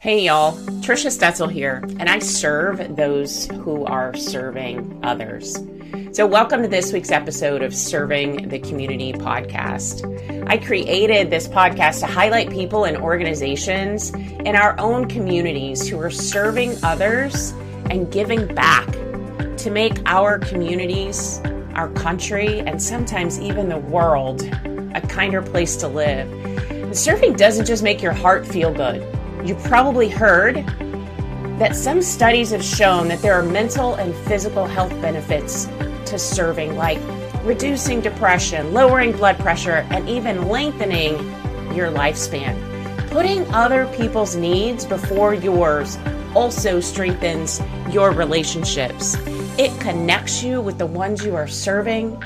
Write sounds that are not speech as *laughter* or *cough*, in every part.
Hey y'all, Trisha Stetzel here, and I serve those who are serving others. So, welcome to this week's episode of Serving the Community podcast. I created this podcast to highlight people and organizations in our own communities who are serving others and giving back to make our communities, our country, and sometimes even the world a kinder place to live. And serving doesn't just make your heart feel good You've probably heard that some studies have shown that there are mental and physical health benefits to serving, like reducing depression, lowering blood pressure, and even lengthening your lifespan. Putting other people's needs before yours also strengthens your relationships. It connects you with the ones you are serving.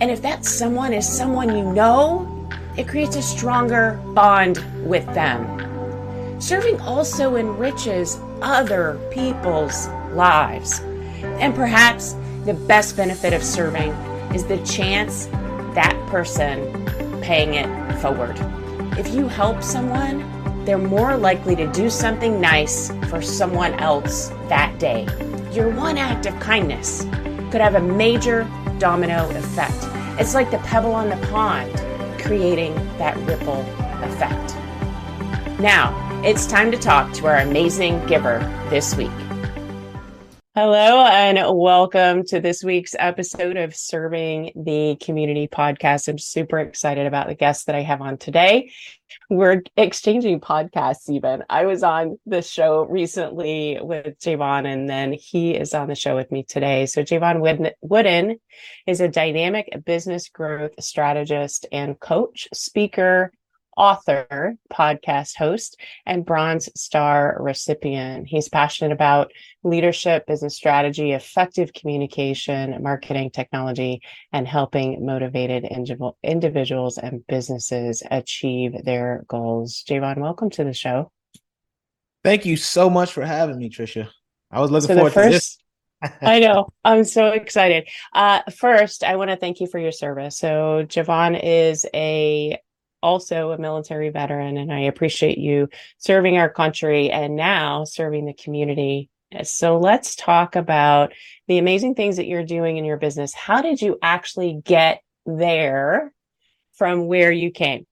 And if that someone is someone you know, it creates a stronger bond with them. Serving also enriches other people's lives. And perhaps the best benefit of serving is the chance that person paying it forward. If you help someone, they're more likely to do something nice for someone else that day. Your one act of kindness could have a major domino effect. It's like the pebble on the pond, creating that ripple effect. Now, it's time to talk to our amazing giver this week. Hello, and welcome to this week's episode of Serving the Community podcast. I'm super excited about the guests that I have on today. We're exchanging podcasts, even. I was on the show recently with Jevon, and then he is on the show with me today. So, Jevon Wooden is a dynamic business growth strategist and coach, speaker, author, podcast host, and Bronze Star recipient. He's passionate about leadership, business strategy, effective communication, marketing technology, and helping motivated individuals and businesses achieve their goals. Jevon, welcome to the show. Thank you so much for having me, Trisha. I was looking so forward first, to this. I know. I'm so excited. Uh, first, I want to thank you for your service. So, Jevon is a also a military veteran, and I appreciate you serving our country and now serving the community. So let's talk about the amazing things that you're doing in your business. How did you actually get there from where you came?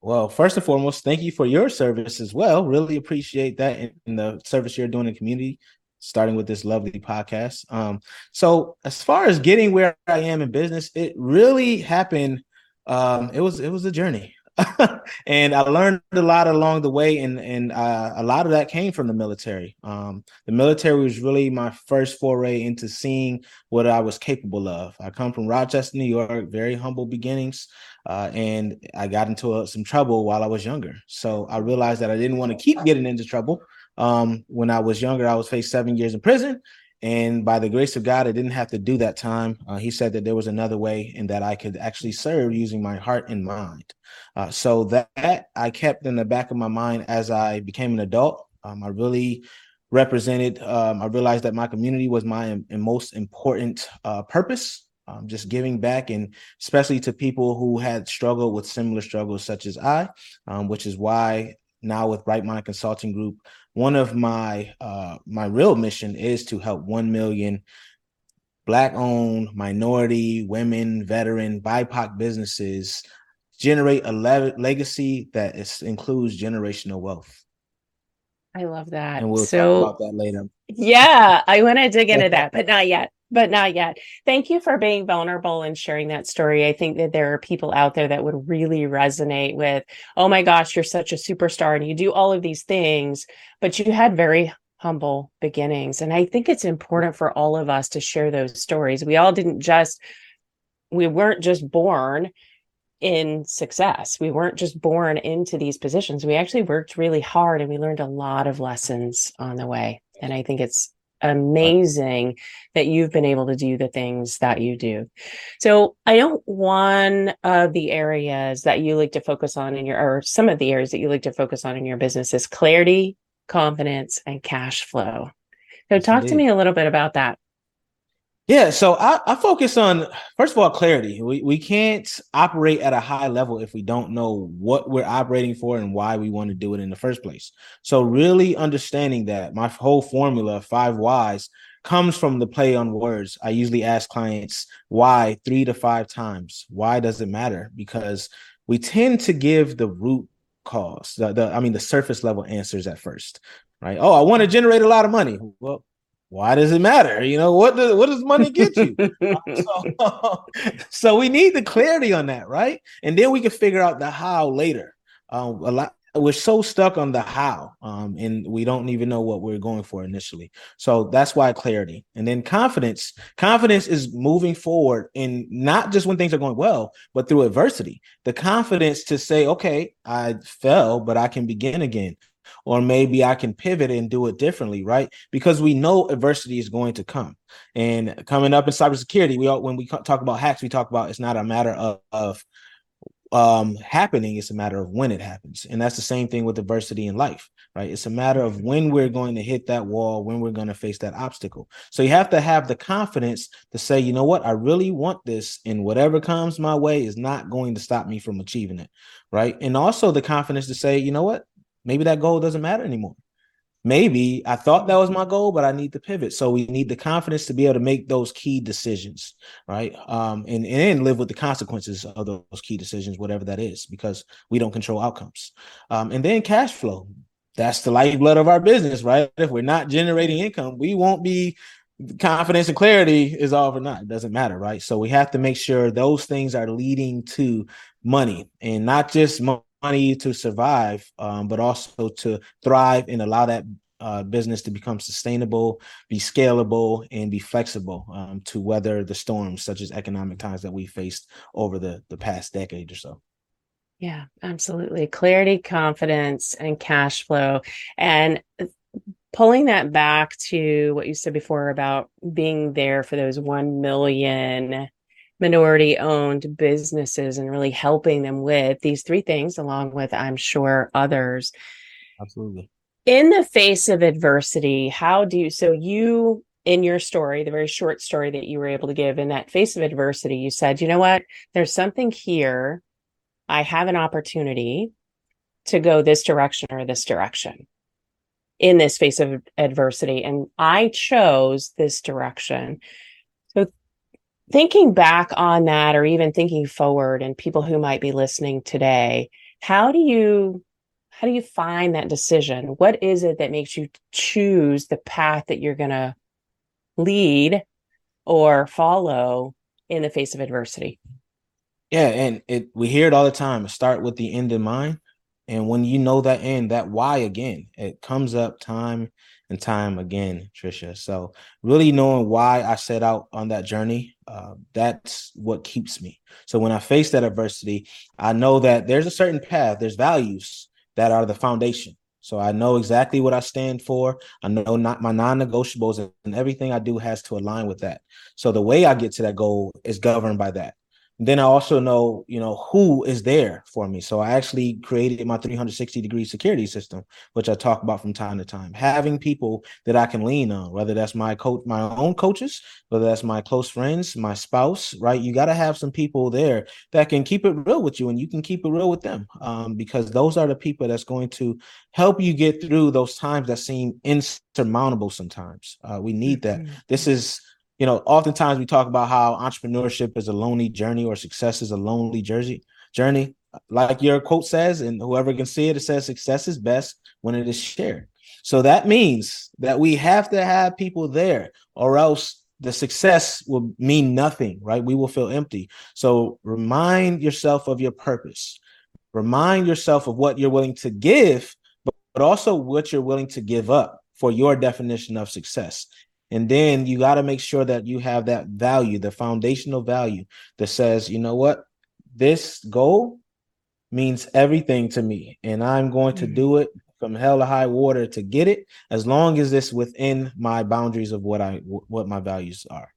Well, first and foremost, thank you for your service as well. Really appreciate that in the service you're doing in the community, starting with this lovely podcast. Um, so as far as getting where I am in business, it really happened um, it was it was a journey. *laughs* and I learned a lot along the way, and and uh, a lot of that came from the military. Um, the military was really my first foray into seeing what I was capable of. I come from Rochester, New York, very humble beginnings, uh, and I got into uh, some trouble while I was younger. So I realized that I didn't want to keep getting into trouble. Um, when I was younger, I was faced seven years in prison, and by the grace of God, I didn't have to do that time. Uh, he said that there was another way and that I could actually serve using my heart and mind. Uh, so that, that, I kept in the back of my mind as I became an adult. Um, I really represented, um, I realized that my community was my most important uh, purpose. Um, just giving back and especially to people who had struggled with similar struggles such as I, um, which is why now with Bright Mind Consulting Group, one of my uh, my real mission is to help 1 million black owned minority women veteran bipoc businesses generate a le- legacy that is, includes generational wealth. I love that. And we'll so, talk about that later. Yeah i want to dig into that but not yet but not yet. Thank you for being vulnerable and sharing that story. I think that there are people out there that would really resonate with, oh my gosh, you're such a superstar and you do all of these things, but you had very humble beginnings. And I think it's important for all of us to share those stories. We all didn't just, we weren't just born in success. We weren't just born into these positions. We actually worked really hard and we learned a lot of lessons on the way. And I think it's amazing that you've been able to do the things that you do. So I know one of the areas that you like to focus on in your, or some of the areas that you like to focus on in your business is clarity, confidence, and cash flow. So talk to me a little bit about that. Yeah, so I, I, focus on first of all clarity. We we can't operate at a high level if we don't know what we're operating for and why we want to do it in the first place. So really understanding that my whole formula five whys comes from the play on words. I usually ask clients why three to five times. Why does it matter? Because we tend to give the root cause, the, the I mean the surface level answers at first, right? Oh, I want to generate a lot of money. Well, why does it matter? You know, what does what does money get you? *laughs* so, *laughs* so, we need the clarity on that, right? And then we can figure out the how later. Um, a lot we're so stuck on the how, um, and we don't even know what we're going for initially. So that's why clarity, and then confidence. Confidence is moving forward, and not just when things are going well, but through adversity. The confidence to say, "Okay, I fell, but I can begin again." Or maybe I can pivot and do it differently, right? Because we know adversity is going to come. And coming up in cybersecurity, we all when we talk about hacks, we talk about it's not a matter of, of um happening it's a matter of when it happens. And that's the same thing with adversity in life right? It's a matter of when we're going to hit that wall when we're going to face that obstacle. So you have to have the confidence to say you know what? I really want this and whatever comes my way is not going to stop me from achieving it right? And also the confidence to say you know what Maybe that goal doesn't matter anymore. Maybe I thought that was my goal, but I need to pivot. So we need the confidence to be able to make those key decisions, right? Um, and, and live with the consequences of those key decisions, whatever that is, because we don't control outcomes. Um, and then cash flow. That's the lifeblood of our business, right? If we're not generating income, we won't be confidence and clarity is all or not. It doesn't matter, right? So we have to make sure those things are leading to money and not just money to survive, um, but also to thrive and allow that uh, business to become sustainable, be scalable, and be flexible um, to weather the storms such as economic times that we faced over the the past decade or so. Yeah, absolutely. Clarity, confidence, and cash flow. And pulling that back to what you said before about being there for those 1 million minority owned businesses and really helping them with these three things, along with, I'm sure, others. Absolutely. In the face of adversity, how do you, so you, in your story, the very short story that you were able to give in that face of adversity, you said, you know what, there's something here. I have an opportunity to go this direction or this direction in this face of adversity. And I chose this direction thinking back on that or even thinking forward and people who might be listening today how do you how do you find that decision? What is it that makes you choose the path that you're going to lead or follow in the face of adversity? Yeah and it we hear it all the time start with the end in mind and when you know that end that why again it comes up time and time again, Trisha. So really knowing why I set out on that journey, uh, that's what keeps me. So when I face that adversity, I know that there's a certain path, there's values that are the foundation. So I know exactly what I stand for. I know not my non-negotiables and everything I do has to align with that. So the way I get to that goal is governed by that then I also know, you know, who is there for me. So I actually created my 360 degree security system, which I talk about from time to time. Having people that I can lean on, whether that's my coach, my own coaches, whether that's my close friends, my spouse, right? You got to have some people there that can keep it real with you and you can keep it real with them. Um, because those are the people that's going to help you get through those times that seem insurmountable sometimes. Uh, we need that. Mm-hmm. This is you know, oftentimes we talk about how entrepreneurship is a lonely journey or success is a lonely jersey journey. Like your quote says, and whoever can see it, it says success is best when it is shared. So that means that we have to have people there, or else the success will mean nothing, right? We will feel empty. So remind yourself of your purpose. Remind yourself of what you're willing to give, but, but also what you're willing to give up for your definition of success. And then you got to make sure that you have that value, the foundational value that says, you know what, this goal means everything to me, and I'm going to do mm-hmm. it from hell to high water to get it, as long as it's within my boundaries of what I what my values are.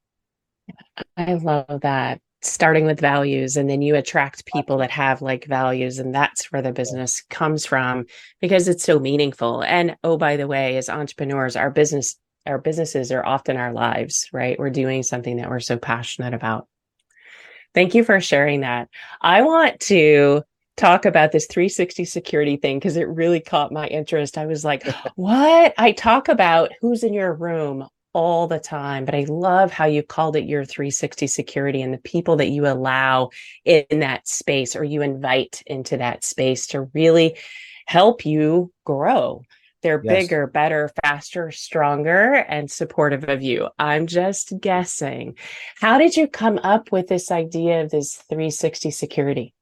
I love that. Starting with values, and then you attract people that have like values, and that's where the business comes from because it's so meaningful. And oh, by the way, as entrepreneurs, our business our businesses are often our lives, right? We're doing something that we're so passionate about. Thank you for sharing that. I want to talk about this 360 security thing because it really caught my interest. I was like, *laughs* what? I talk about who's in your room all the time, but I love how you called it your 360 security and the people that you allow in that space or you invite into that space to really help you grow. They're yes. bigger, better, faster, stronger, and supportive of you. I'm just guessing. How did you come up with this idea of this 360 security?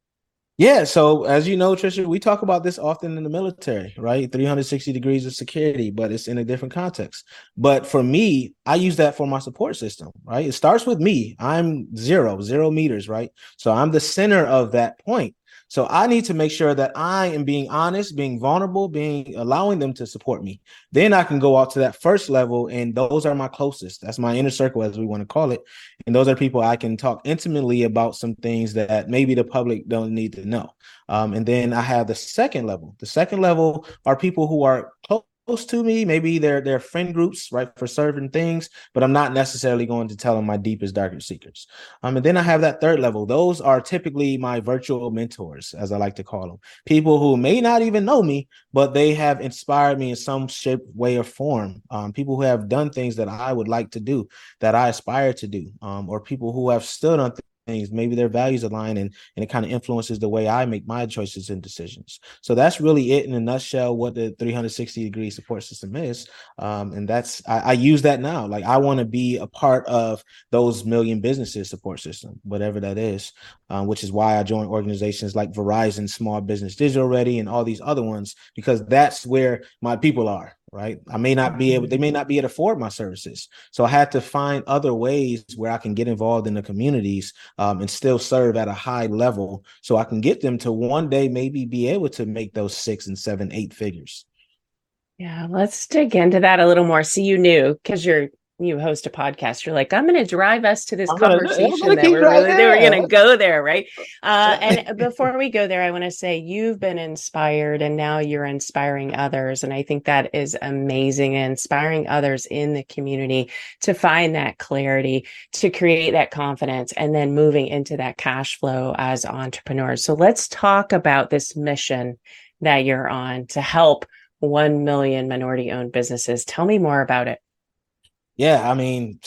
Yeah, so as you know, Trisha, we talk about this often in the military, right? 360 degrees of security, but it's in a different context. But for me, I use that for my support system, right? It starts with me. I'm zero, zero meters, right? So I'm the center of that point. So I need to make sure that I am being honest, being vulnerable, being allowing them to support me. Then I can go out to that first level, and those are my closest. That's my inner circle, as we want to call it. And those are people I can talk intimately about some things that maybe the public don't need to know. Um, and then I have the second level. The second level are people who are close close to me. Maybe they're they're friend groups, right, for certain things, but I'm not necessarily going to tell them my deepest, darkest secrets. Um, and then I have that third level. Those are typically my virtual mentors, as I like to call them. People who may not even know me, but they have inspired me in some shape, way, or form. Um, people who have done things that I would like to do, that I aspire to do, um, or people who have stood on things maybe their values align and, and it kind of influences the way i make my choices and decisions. So that's really it in a nutshell what the 360 degree support system is um, and that's I, I, use that now. Like i want to be a part of those million businesses support system whatever that is um, which is why i join organizations like verizon small business digital ready and all these other ones because that's where my people are right? I may not be able, they may not be able to afford my services. So I had to find other ways where I can get involved in the communities um, and still serve at a high level so I can get them to one day maybe be able to make those six and seven, eight figures. Yeah, let's dig into that a little more. See, you knew because you're you host a podcast, you're like, I'm going to drive us to this I'm conversation gonna, that we're really, we're going to go there, right? Uh, *laughs* and before we go there, I want to say you've been inspired, and now you're inspiring others, and I think that is amazing. Inspiring others in the community to find that clarity, to create that confidence, and then moving into that cash flow as entrepreneurs. So let's talk about this mission that you're on to help 1 million minority owned businesses. Tell me more about it. Yeah, I mean,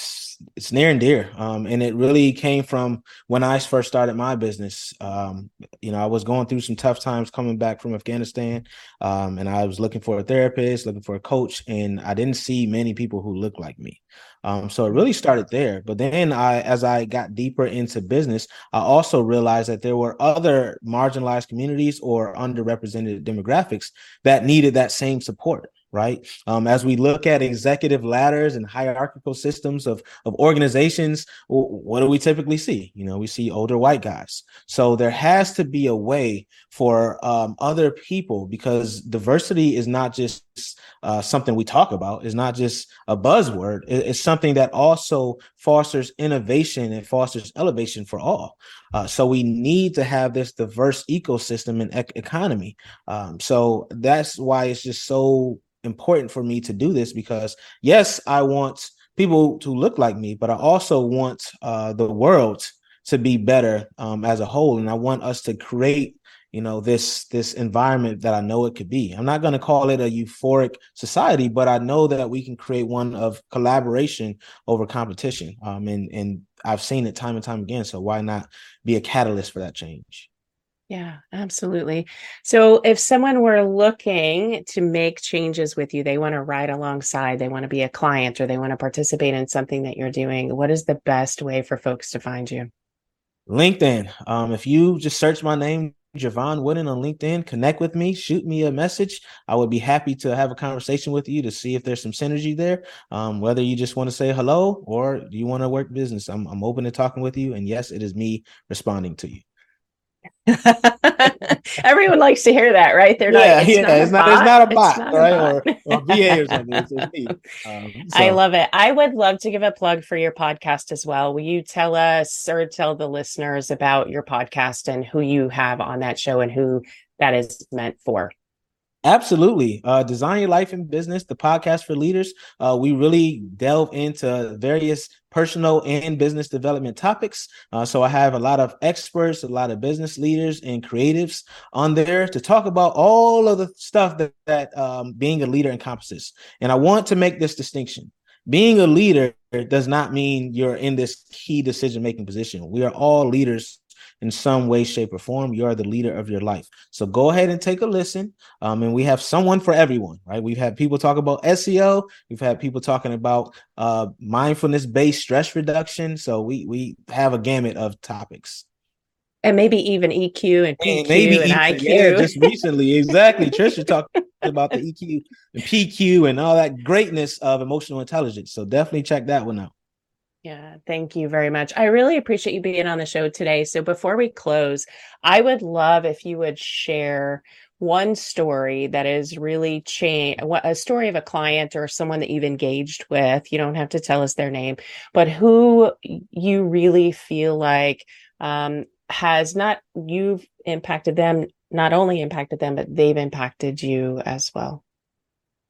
it's near and dear. Um, and it really came from when I first started my business. Um, you know, I was going through some tough times coming back from Afghanistan. Um, and I was looking for a therapist, looking for a coach, and I didn't see many people who looked like me. Um, so it really started there. But then I, as I got deeper into business, I also realized that there were other marginalized communities or underrepresented demographics that needed that same support right? Um, as we look at executive ladders and hierarchical systems of, of organizations, what do we typically see? You know, we see older white guys. So there has to be a way for um, other people because diversity is not just uh, something we talk about, it's not just a buzzword, it's something that also fosters innovation and fosters elevation for all. Uh, so we need to have this diverse ecosystem and ec- economy. Um, so that's why it's just so important for me to do this because yes, I want people to look like me, but I also want uh, the world to be better um, as a whole, and I want us to create you know this this environment that i know it could be i'm not going to call it a euphoric society but i know that we can create one of collaboration over competition um, and and i've seen it time and time again so why not be a catalyst for that change yeah, absolutely. So if someone were looking to make changes with you, they want to ride alongside, they want to be a client or they want to participate in something that you're doing, what is the best way for folks to find you? LinkedIn. Um, if you just search my name, Jevon Wooden on LinkedIn, connect with me, shoot me a message. I would be happy to have a conversation with you to see if there's some synergy there. Um, whether you just want to say hello or you want to work business, I'm, I'm open to talking with you. And yes, it is me responding to you. *laughs* Everyone likes to hear that, right? They're yeah, not. It's yeah, not it's, not, it's not a bot, not right? A bot. Or, or *laughs* VA or something. It's, it's me. Um, so. I love it. I would love to give a plug for your podcast as well. Will you tell us or tell the listeners about your podcast and who you have on that show and who that is meant for? Absolutely. Uh, Design Your Life in Business, the podcast for leaders. Uh, we really delve into various personal and business development topics. Uh, so I have a lot of experts, a lot of business leaders and creatives on there to talk about all of the stuff that, that um, being a leader encompasses. And I want to make this distinction. Being a leader does not mean you're in this key decision making position. We are all leaders in some way, shape, or form. You are the leader of your life. So go ahead and take a listen. Um, and we have someone for everyone, right? We've had people talk about SEO. We've had people talking about uh, mindfulness based stress reduction. So we we have a gamut of topics. And maybe even EQ and PQ and, maybe and EQ, IQ. Yeah, just recently, exactly. Trisha talked about the EQ and PQ and all that greatness of emotional intelligence. So definitely check that one out. Yeah, thank you very much. I really appreciate you being on the show today. So before we close, I would love if you would share one story that is really changed a story of a client or someone that you've engaged with. You don't have to tell us their name, but who you really feel like um, has not you've impacted them, not only impacted them, but they've impacted you as well.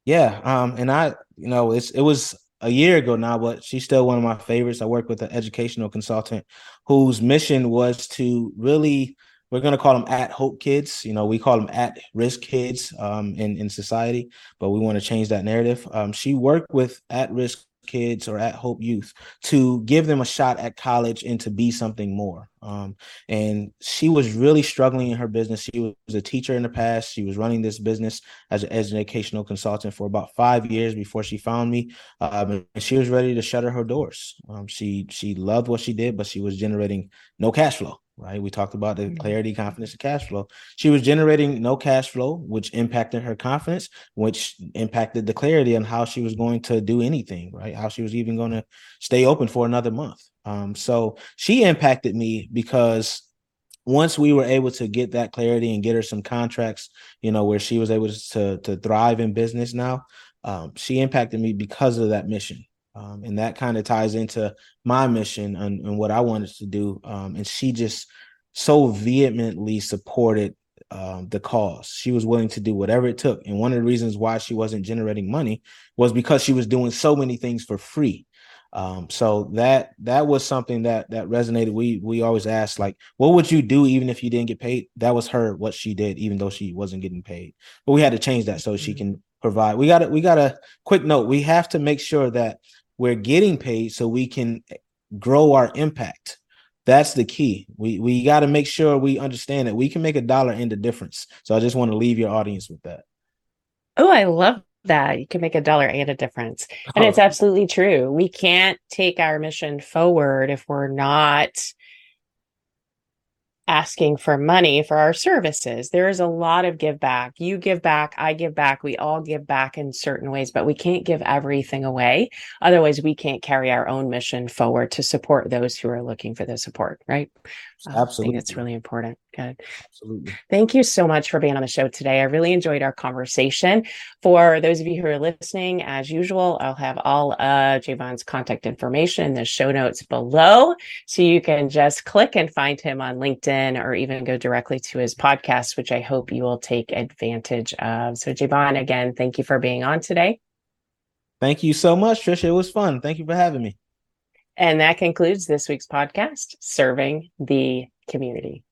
Yeah, um, and I, you know, it's it was a year ago now, but she's still one of my favorites. I work with an educational consultant whose mission was to really we're going to call them at hope kids you know we call them at risk kids um, in in society but we want to change that narrative um, she worked with at risk kids or at hope youth to give them a shot at college and to be something more. Um, and she was really struggling in her business. She was a teacher in the past. She was running this business as, an educational consultant for about five years before she found me um, and she was ready to shutter her doors. Um, she she loved what she did but she was generating no cash flow right? We talked about the mm-hmm. clarity, confidence, and cash flow. She was generating no cash flow, which impacted her confidence, which impacted the clarity on how she was going to do anything, right? How she was even going to stay open for another month. Um, so she impacted me because once we were able to get that clarity and get her some contracts, you know, where she was able to to thrive in business now, um, she impacted me because of that mission. Um, and that kind of ties into my mission and, and, what I wanted to do. Um, and she just so vehemently supported um, the cause. She was willing to do whatever it took. And one of the reasons why she wasn't generating money was because she was doing so many things for free. Um, so that that was something that that resonated. We we always ask like, what would you do even if you didn't get paid? That was her what she did, even though she wasn't getting paid. But we had to change that so she mm-hmm. can provide. We got to we got a quick note. We have to make sure that we're getting paid so we can grow our impact. That's the key. We we got to make sure we understand that we can make a dollar in the difference. So I just want to leave your audience with that. Oh, I love that. You can make a dollar and a difference. And oh. it's absolutely true. We can't take our mission forward if we're not asking for money for our services. There is a lot of give back. You give back, I give back, we all give back in certain ways, but we can't give everything away. Otherwise, we can't carry our own mission forward to support those who are looking for the support, right? Absolutely. I think it's really important. Good. Absolutely. Thank you so much for being on the show today. I really enjoyed our conversation. For those of you who are listening, as usual, I'll have all uh Jevon's contact information in the show notes below. So you can just click and find him on LinkedIn or even go directly to his podcast, which I hope you will take advantage of. So Jevon, again, thank you for being on today. Thank you so much, Trisha. It was fun. Thank you for having me. And that concludes this week's podcast, Serving the Community.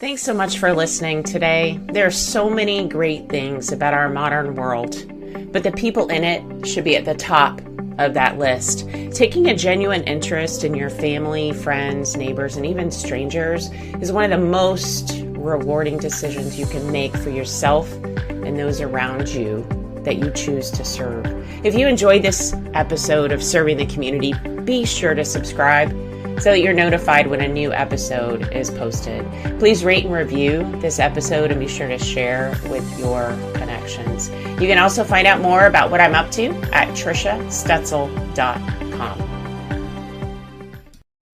Thanks so much for listening today. There are so many great things about our modern world, but the people in it should be at the top of that list. Taking a genuine interest in your family, friends, neighbors, and even strangers is one of the most rewarding decisions you can make for yourself and those around you that you choose to serve. If you enjoyed this episode of Serving the Community, be sure to subscribe so that you're notified when a new episode is posted. Please rate and review this episode and be sure to share with your connections. You can also find out more about what I'm up to at trishastetzel.com.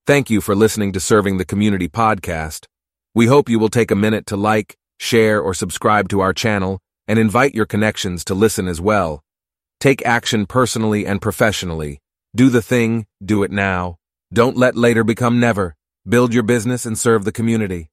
Thank you for listening to Serving the Community podcast. We hope you will take a minute to like, share, or subscribe to our channel and invite your connections to listen as well. Take action personally and professionally. Do the thing, do it now. Don't let later become never. Build your business and serve the community.